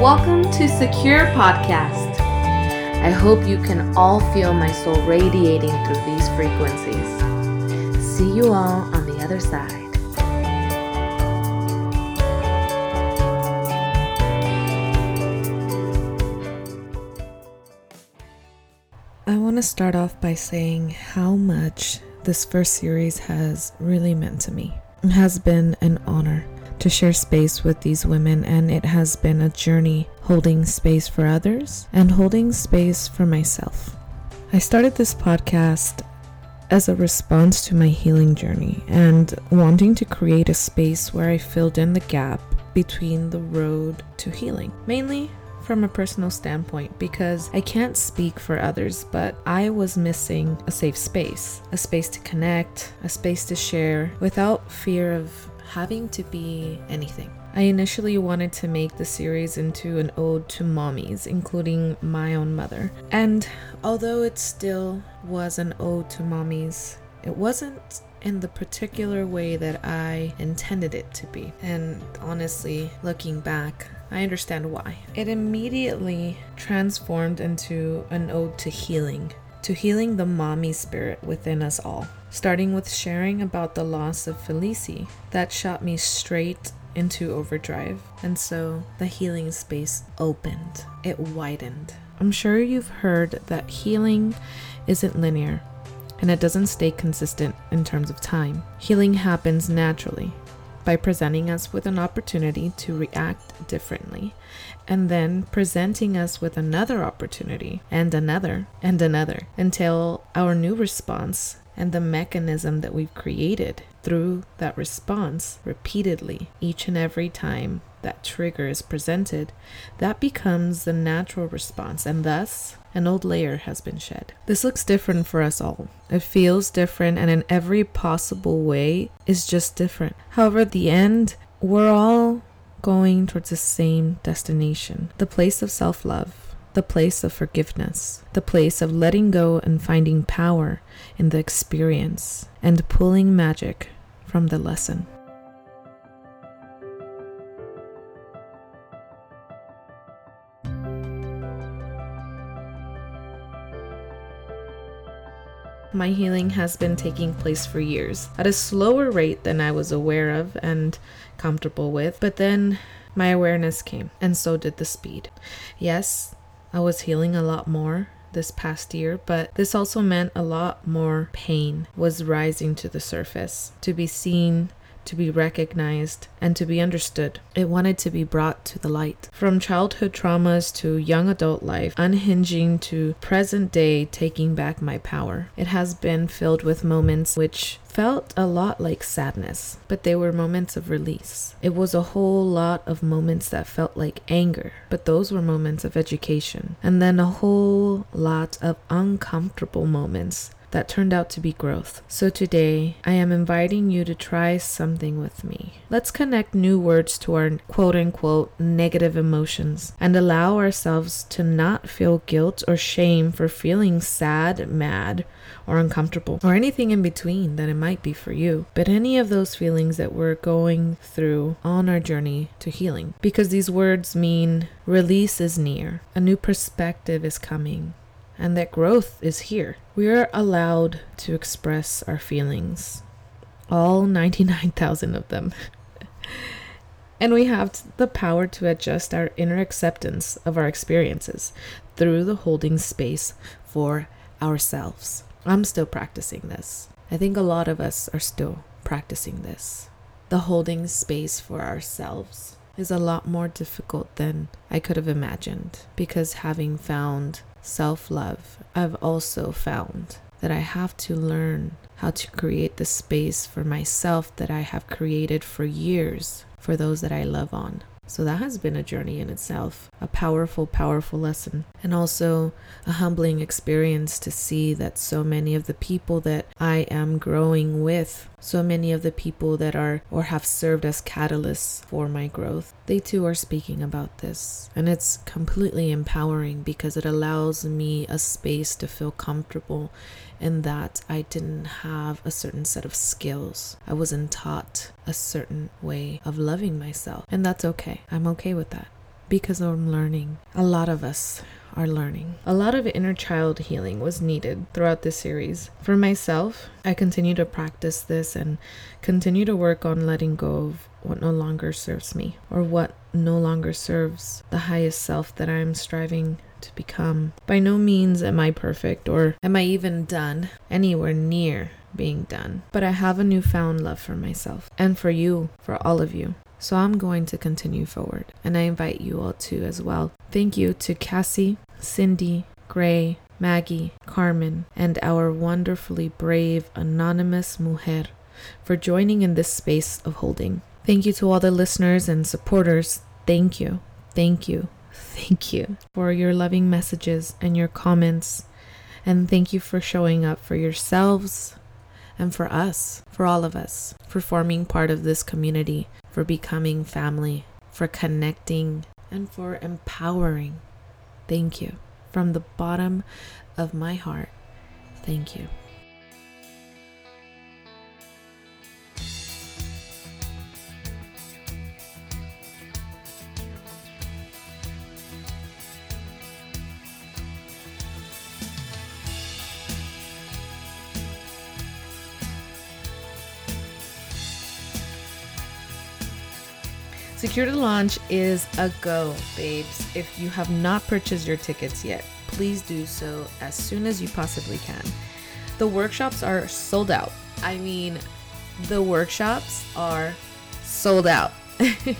Welcome to Secure Podcast. I hope you can all feel my soul radiating through these frequencies. See you all on the other side. I want to start off by saying how much this first series has really meant to me. It has been an honor to share space with these women, and it has been a journey holding space for others and holding space for myself. I started this podcast as a response to my healing journey and wanting to create a space where I filled in the gap between the road to healing, mainly from a personal standpoint because I can't speak for others, but I was missing a safe space, a space to connect, a space to share without fear of having to be anything. I initially wanted to make the series into an ode to mommies, including my own mother. And although it still was an ode to mommies, it wasn't in the particular way that I intended it to be. And honestly, looking back, I understand why. It immediately transformed into an ode to healing, to healing the mommy spirit within us all starting with sharing about the loss of Felicie. That shot me straight into overdrive, and so the healing space opened, it widened. I'm sure you've heard that healing isn't linear and it doesn't stay consistent in terms of time. Healing happens naturally by presenting us with an opportunity to react differently, and then presenting us with another opportunity, and another, and another, until our new response and the mechanism that we've created through that response repeatedly each and every time that trigger is presented, that becomes the natural response, and thus an old layer has been shed. This looks different for us all. It feels different, and in every possible way is just different. However, at the end, we're all going towards the same destination the place of self love the place of forgiveness, the place of letting go and finding power in the experience and pulling magic from the lesson. My healing has been taking place for years at a slower rate than I was aware of and comfortable with, but then my awareness came, and so did the speed. Yes, I was healing a lot more this past year, but this also meant a lot more pain was rising to the surface to be seen, to be recognized, and to be understood. It wanted to be brought to the light. From childhood traumas to young adult life, unhinging to present day taking back my power. It has been filled with moments which felt a lot like sadness, but they were moments of release. It was a whole lot of moments that felt like anger, but those were moments of education. And then a whole lot of uncomfortable moments that turned out to be growth. So today, I am inviting you to try something with me. Let's connect new words to our quote unquote negative emotions and allow ourselves to not feel guilt or shame for feeling sad, mad, or uncomfortable, or anything in between that it might be for you. But any of those feelings that we're going through on our journey to healing. Because these words mean release is near, a new perspective is coming, and that growth is here. We are allowed to express our feelings, all 99,000 of them. and we have the power to adjust our inner acceptance of our experiences through the holding space for ourselves. I'm still practicing this. I think a lot of us are still practicing this. The holding space for ourselves is a lot more difficult than I could have imagined because having found self love, I've also found that I have to learn how to create the space for myself that I have created for years for those that I love on. So that has been a journey in itself, a powerful, powerful lesson, and also a humbling experience to see that so many of the people that I am growing with, so many of the people that are or have served as catalysts for my growth, they too are speaking about this. And it's completely empowering because it allows me a space to feel comfortable in that I didn't have a certain set of skills. I wasn't taught a certain way of loving myself. And that's okay. I'm okay with that because I'm learning. A lot of us are learning. A lot of inner child healing was needed throughout this series. For myself, I continue to practice this and continue to work on letting go of what no longer serves me or what no longer serves the highest self that I'm striving to become. By no means am I perfect or am I even done anywhere near being done, but I have a newfound love for myself and for you, for all of you. So I'm going to continue forward, and I invite you all to as well. Thank you to Cassie, Cindy, Gray, Maggie, Carmen, and our wonderfully brave anonymous mujer for joining in this space of holding. Thank you to all the listeners and supporters. Thank you, thank you, thank you for your loving messages and your comments. And thank you for showing up for yourselves and for us, for all of us, for forming part of this community for becoming family, for connecting, and for empowering. Thank you. From the bottom of my heart, thank you. Secure to Launch is a go, babes. If you have not purchased your tickets yet, please do so as soon as you possibly can. The workshops are sold out. I mean, the workshops are sold out.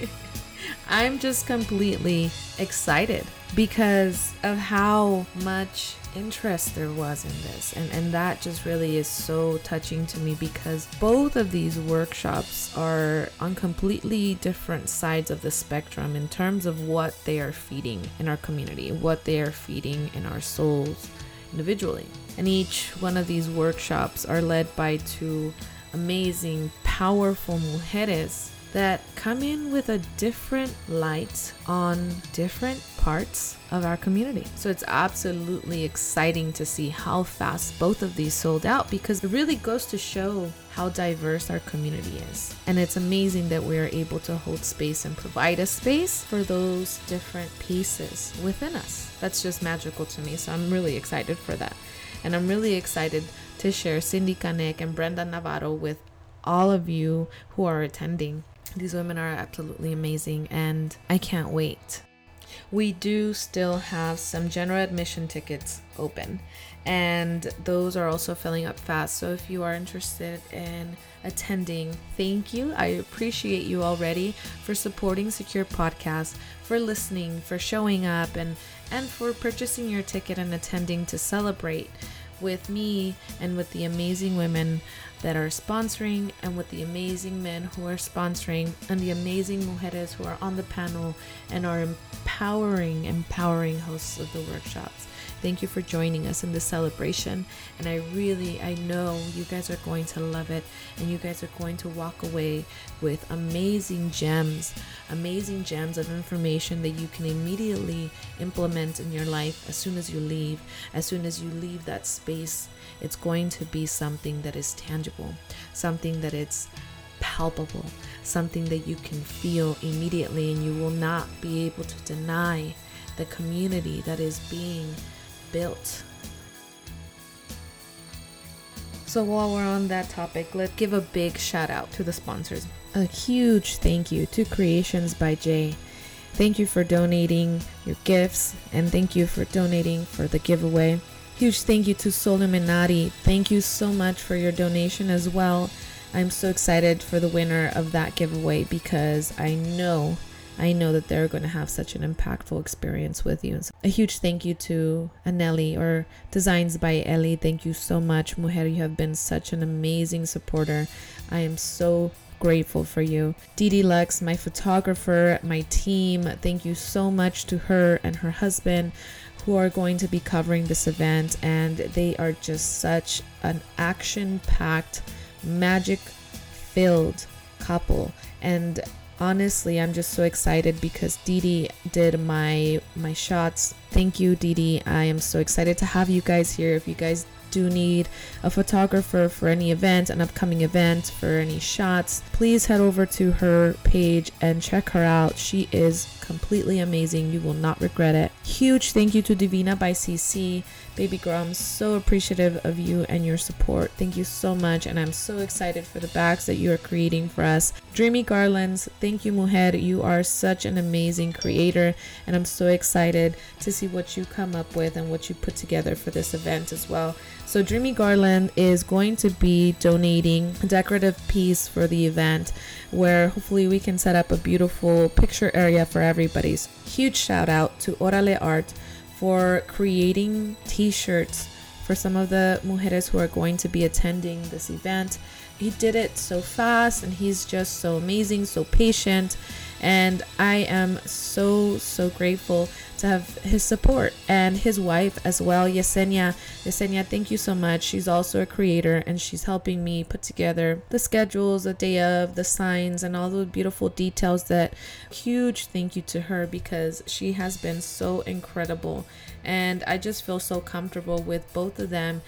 I'm just completely excited because of how much interest there was in this. And and that just really is so touching to me because both of these workshops are on completely different sides of the spectrum in terms of what they are feeding in our community what they are feeding in our souls individually. And each one of these workshops are led by two amazing powerful mujeres that come in with a different light on different parts of our community. So it's absolutely exciting to see how fast both of these sold out because it really goes to show how diverse our community is. And it's amazing that we are able to hold space and provide a space for those different pieces within us. That's just magical to me. So I'm really excited for that. And I'm really excited to share Cindy Canek and Brenda Navarro with all of you who are attending these women are absolutely amazing, and I can't wait. We do still have some general admission tickets open, and those are also filling up fast. So if you are interested in attending, thank you. I appreciate you already for supporting Secure Podcast, for listening, for showing up, and and for purchasing your ticket and attending to celebrate with me and with the amazing women that are sponsoring and with the amazing men who are sponsoring and the amazing mujeres who are on the panel and are empowering, empowering hosts of the workshops. Thank you for joining us in this celebration. And I really, I know you guys are going to love it and you guys are going to walk away with amazing gems, amazing gems of information that you can immediately implement in your life as soon as you leave. As soon as you leave that space, it's going to be something that is tangible, something that it's palpable, something that you can feel immediately, and you will not be able to deny the community that is being built. So while we're on that topic, let's give a big shout out to the sponsors. A huge thank you to Creations by Jay. Thank you for donating your gifts and thank you for donating for the giveaway. Huge thank you to Soluminati. Thank you so much for your donation as well. I'm so excited for the winner of that giveaway because I know I know that they're going to have such an impactful experience with you. A huge thank you to Anelli or Designs by Ellie. Thank you so much, Mujer. You have been such an amazing supporter. I am so grateful for you. Didi Lux, my photographer, my team, thank you so much to her and her husband who are going to be covering this event. And they are just such an action packed, magic filled couple. And honestly i'm just so excited because Didi did my my shots. Thank you Didi i am so excited to have you guys here. If you guys do need a photographer for any event an upcoming event for any shots please head over to her page and check her out. She is completely amazing. You will not regret it. Huge thank you to Divina by CC. Baby girl, I'm so appreciative of you and your support. Thank you so much. And I'm so excited for the bags that you are creating for us. Dreamy Garlands, thank you, Mujer. You are such an amazing creator. And I'm so excited to see what you come up with and what you put together for this event as well. So, Dreamy Garland is going to be donating a decorative piece for the event where hopefully we can set up a beautiful picture area for everybody's. Huge shout out to Orale Art for creating t shirts for some of the mujeres who are going to be attending this event. He did it so fast and he's just so amazing, so patient. And I am so, so grateful to have his support and his wife as well, Yesenia. Yesenia, thank you so much. She's also a creator and she's helping me put together the schedules, the day of, the signs, and all the beautiful details that huge thank you to her because she has been so incredible. And I just feel so comfortable with both of them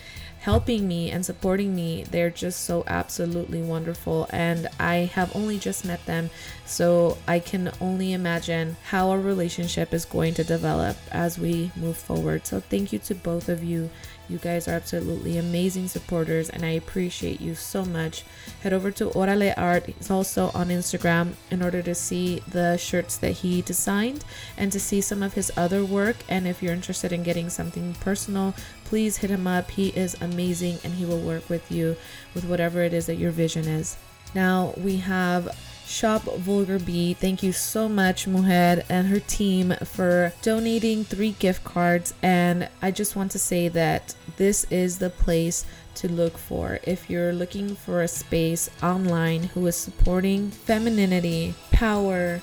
helping me and supporting me. They're just so absolutely wonderful. And I have only just met them, so I can only imagine how our relationship is going to develop as we move forward. So, thank you to both of you. You guys are absolutely amazing supporters, and I appreciate you so much. Head over to Orale Art. He's also on Instagram in order to see the shirts that he designed and to see some of his other work. And if you're interested in getting something personal, please hit him up. He is amazing and he will work with you with whatever it is that your vision is. Now we have Shop Vulgar Bee. Thank you so much, Mujer and her team, for donating three gift cards. And I just want to say that this is the place to look for if you're looking for a space online who is supporting femininity, power,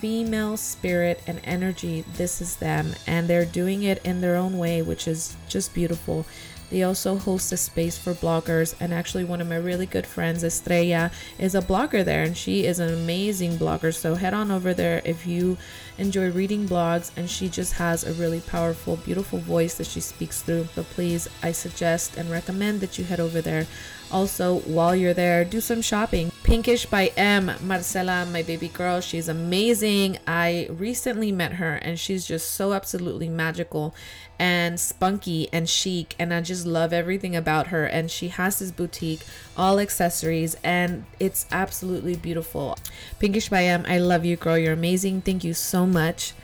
female spirit and energy this is them and they're doing it in their own way which is just beautiful they also host a space for bloggers, and actually, one of my really good friends, Estrella, is a blogger there, and she is an amazing blogger. So, head on over there if you enjoy reading blogs, and she just has a really powerful, beautiful voice that she speaks through. So, please, I suggest and recommend that you head over there. Also, while you're there, do some shopping. Pinkish by M. Marcela, my baby girl, she's amazing. I recently met her, and she's just so absolutely magical and spunky and chic and I just love everything about her and she has this boutique all accessories and it's absolutely beautiful. Pinkish by M, I love you girl. You're amazing. Thank you so much.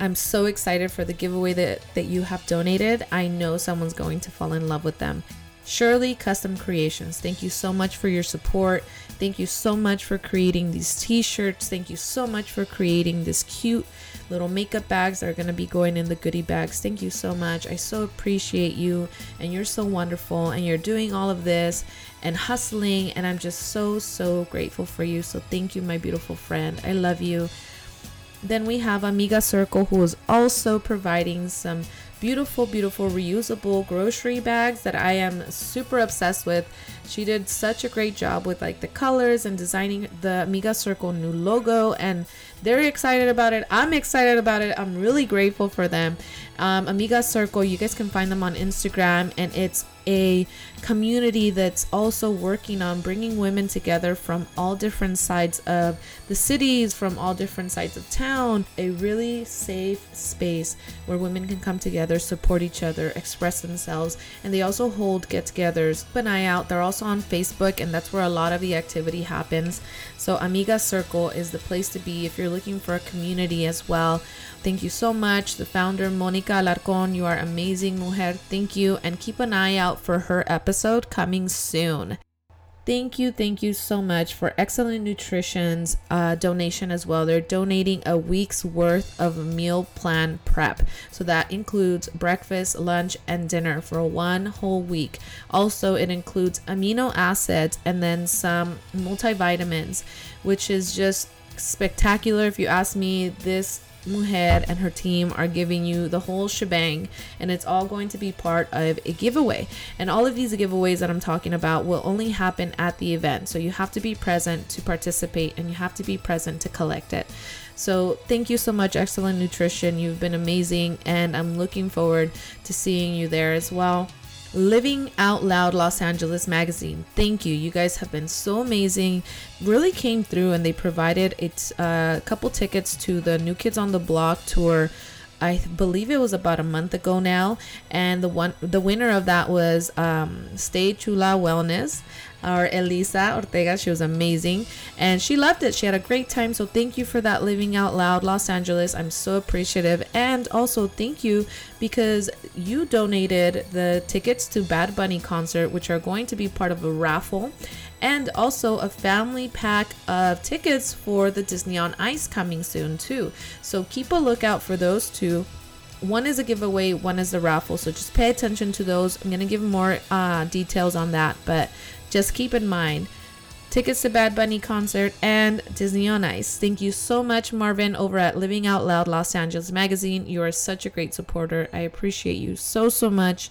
I'm so excited for the giveaway that that you have donated. I know someone's going to fall in love with them. Shirley Custom Creations, thank you so much for your support. Thank you so much for creating these t shirts. Thank you so much for creating this cute little makeup bags that are going to be going in the goodie bags. Thank you so much. I so appreciate you, and you're so wonderful, and you're doing all of this and hustling, and I'm just so, so grateful for you. So, thank you, my beautiful friend. I love you. Then we have Amiga Circle, who is also providing some beautiful, beautiful reusable grocery bags that I am super obsessed with. She did such a great job with like the colors and designing the Amiga Circle new logo, and they're excited about it. I'm excited about it. I'm really grateful for them. Um, Amiga Circle, you guys can find them on Instagram, and it's a community that's also working on bringing women together from all different sides of the cities, from all different sides of town. A really safe space where women can come together, support each other, express themselves, and they also hold get togethers. Keep an eye out. They're also on Facebook, and that's where a lot of the activity happens. So, Amiga Circle is the place to be if you're looking for a community as well. Thank you so much. The founder, Monica Alarcon, you are amazing, mujer. Thank you. And keep an eye out for her episode coming soon. Thank you, thank you so much for Excellent Nutrition's uh, donation as well. They're donating a week's worth of meal plan prep. So that includes breakfast, lunch, and dinner for one whole week. Also, it includes amino acids and then some multivitamins, which is just spectacular. If you ask me, this Mujer and her team are giving you the whole shebang, and it's all going to be part of a giveaway. And all of these giveaways that I'm talking about will only happen at the event. So you have to be present to participate, and you have to be present to collect it. So thank you so much, Excellent Nutrition. You've been amazing, and I'm looking forward to seeing you there as well. Living Out Loud Los Angeles magazine. Thank you. You guys have been so amazing. Really came through and they provided a uh, couple tickets to the New Kids on the Block tour I believe it was about a month ago now, and the one the winner of that was um, Stay Chula Wellness, or Elisa Ortega. She was amazing, and she loved it. She had a great time. So thank you for that, Living Out Loud Los Angeles. I'm so appreciative, and also thank you because you donated the tickets to Bad Bunny concert, which are going to be part of a raffle and also a family pack of tickets for the Disney on Ice coming soon too. So keep a lookout for those two. One is a giveaway, one is a raffle. So just pay attention to those. I'm gonna give more uh, details on that, but just keep in mind tickets to Bad Bunny concert and Disney on Ice. Thank you so much, Marvin, over at Living Out Loud Los Angeles Magazine. You are such a great supporter. I appreciate you so, so much.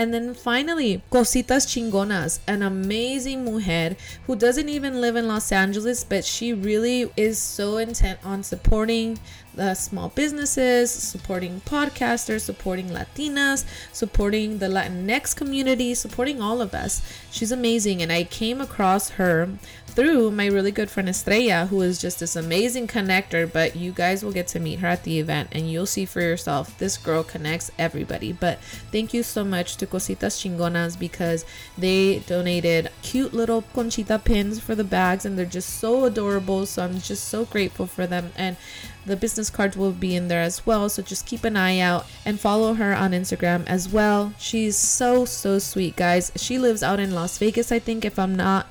And then finally, Cositas Chingonas, an amazing mujer who doesn't even live in Los Angeles, but she really is so intent on supporting the small businesses, supporting podcasters, supporting Latinas, supporting the Latinx community, supporting all of us. She's amazing. And I came across her through my really good friend Estrella, who is just this amazing connector. But you guys will get to meet her at the event and you'll see for yourself. This girl connects everybody. But thank you so much to Cositas Chingonas because they donated cute little conchita pins for the bags and they're just so adorable. So I'm just so grateful for them. And the business cards will be in there as well. So just keep an eye out and follow her on Instagram as well. She's so, so sweet, guys. She lives out in Las Vegas, I think, if I'm not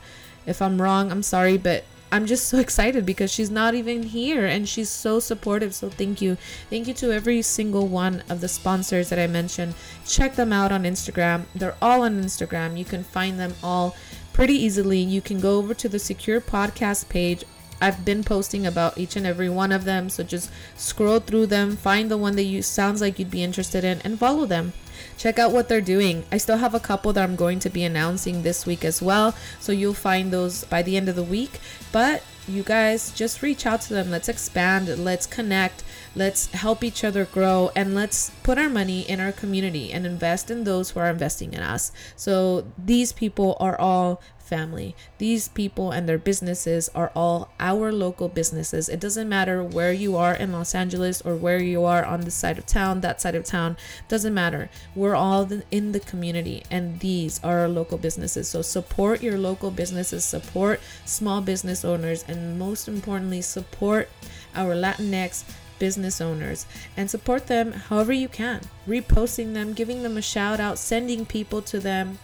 if I'm wrong, I'm sorry, but I'm just so excited because she's not even here and she's so supportive. So thank you. Thank you to every single one of the sponsors that I mentioned. Check them out on Instagram. They're all on Instagram. You can find them all pretty easily. You can go over to the Secure Podcast page. I've been posting about each and every one of them. So just scroll through them, find the one that you sounds like you'd be interested in and follow them check out what they're doing. I still have a couple that I'm going to be announcing this week as well. So you'll find those by the end of the week. But you guys just reach out to them. Let's expand. Let's connect. Let's help each other grow. And let's put our money in our community and invest in those who are investing in us. So these people are all family. These people and their businesses are all our local businesses. It doesn't matter where you are in Los Angeles or where you are on this side of town, that side of town, doesn't matter. We're all in the community and these are our local businesses. So support your local businesses, support small business owners, and most importantly, support our Latinx business owners and support them however you can. Reposting them, giving them a shout out, sending people to them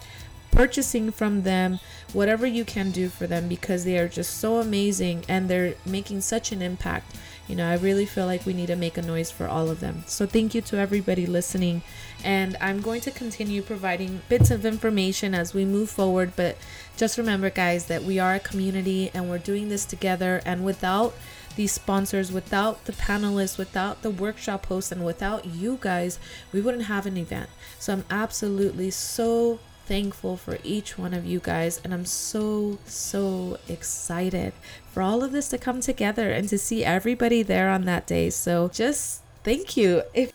purchasing from them, whatever you can do for them because they are just so amazing and they're making such an impact. You know, I really feel like we need to make a noise for all of them. So, thank you to everybody listening. And I'm going to continue providing bits of information as we move forward. But just remember, guys, that we are a community and we're doing this together. And without these sponsors, without the panelists, without the workshop hosts, and without you guys, we wouldn't have an event. So, I'm absolutely so thankful for each one of you guys, and I'm so, so excited for all of this to come together and to see everybody there on that day. So just thank you. If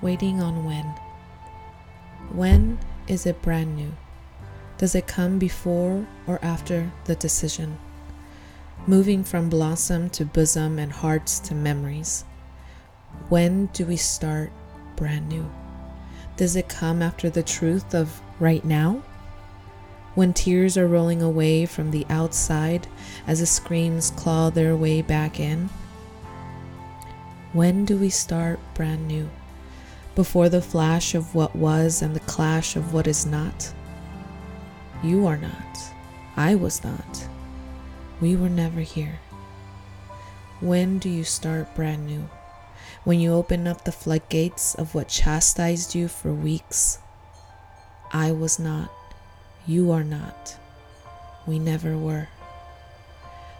Waiting on when. When is it brand new? Does it come before or after the decision? Moving from blossom to bosom and hearts to memories. When do we start brand new? Does it come after the truth of right now? When tears are rolling away from the outside as the screams claw their way back in? When do we start brand new? Before the flash of what was and the clash of what is not? You are not. I was not. We were never here. When do you start brand new? When you open up the floodgates of what chastised you for weeks? I was not. You are not. We never were.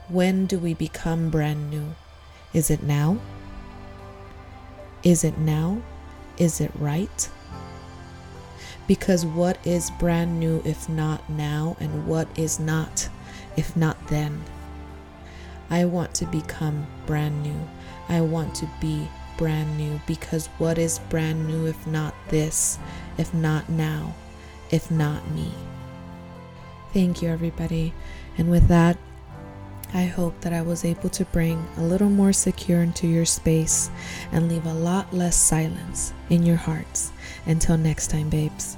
When do we become brand new? Is it now? Is it now? Is it right? Because what is brand new if not now, and what is not if not then? I want to become brand new. I want to be brand new because what is brand new if not this, if not now, if not me? Thank you, everybody. And with that, I hope that I was able to bring a little more secure into your space and leave a lot less silence in your hearts. Until next time, babes.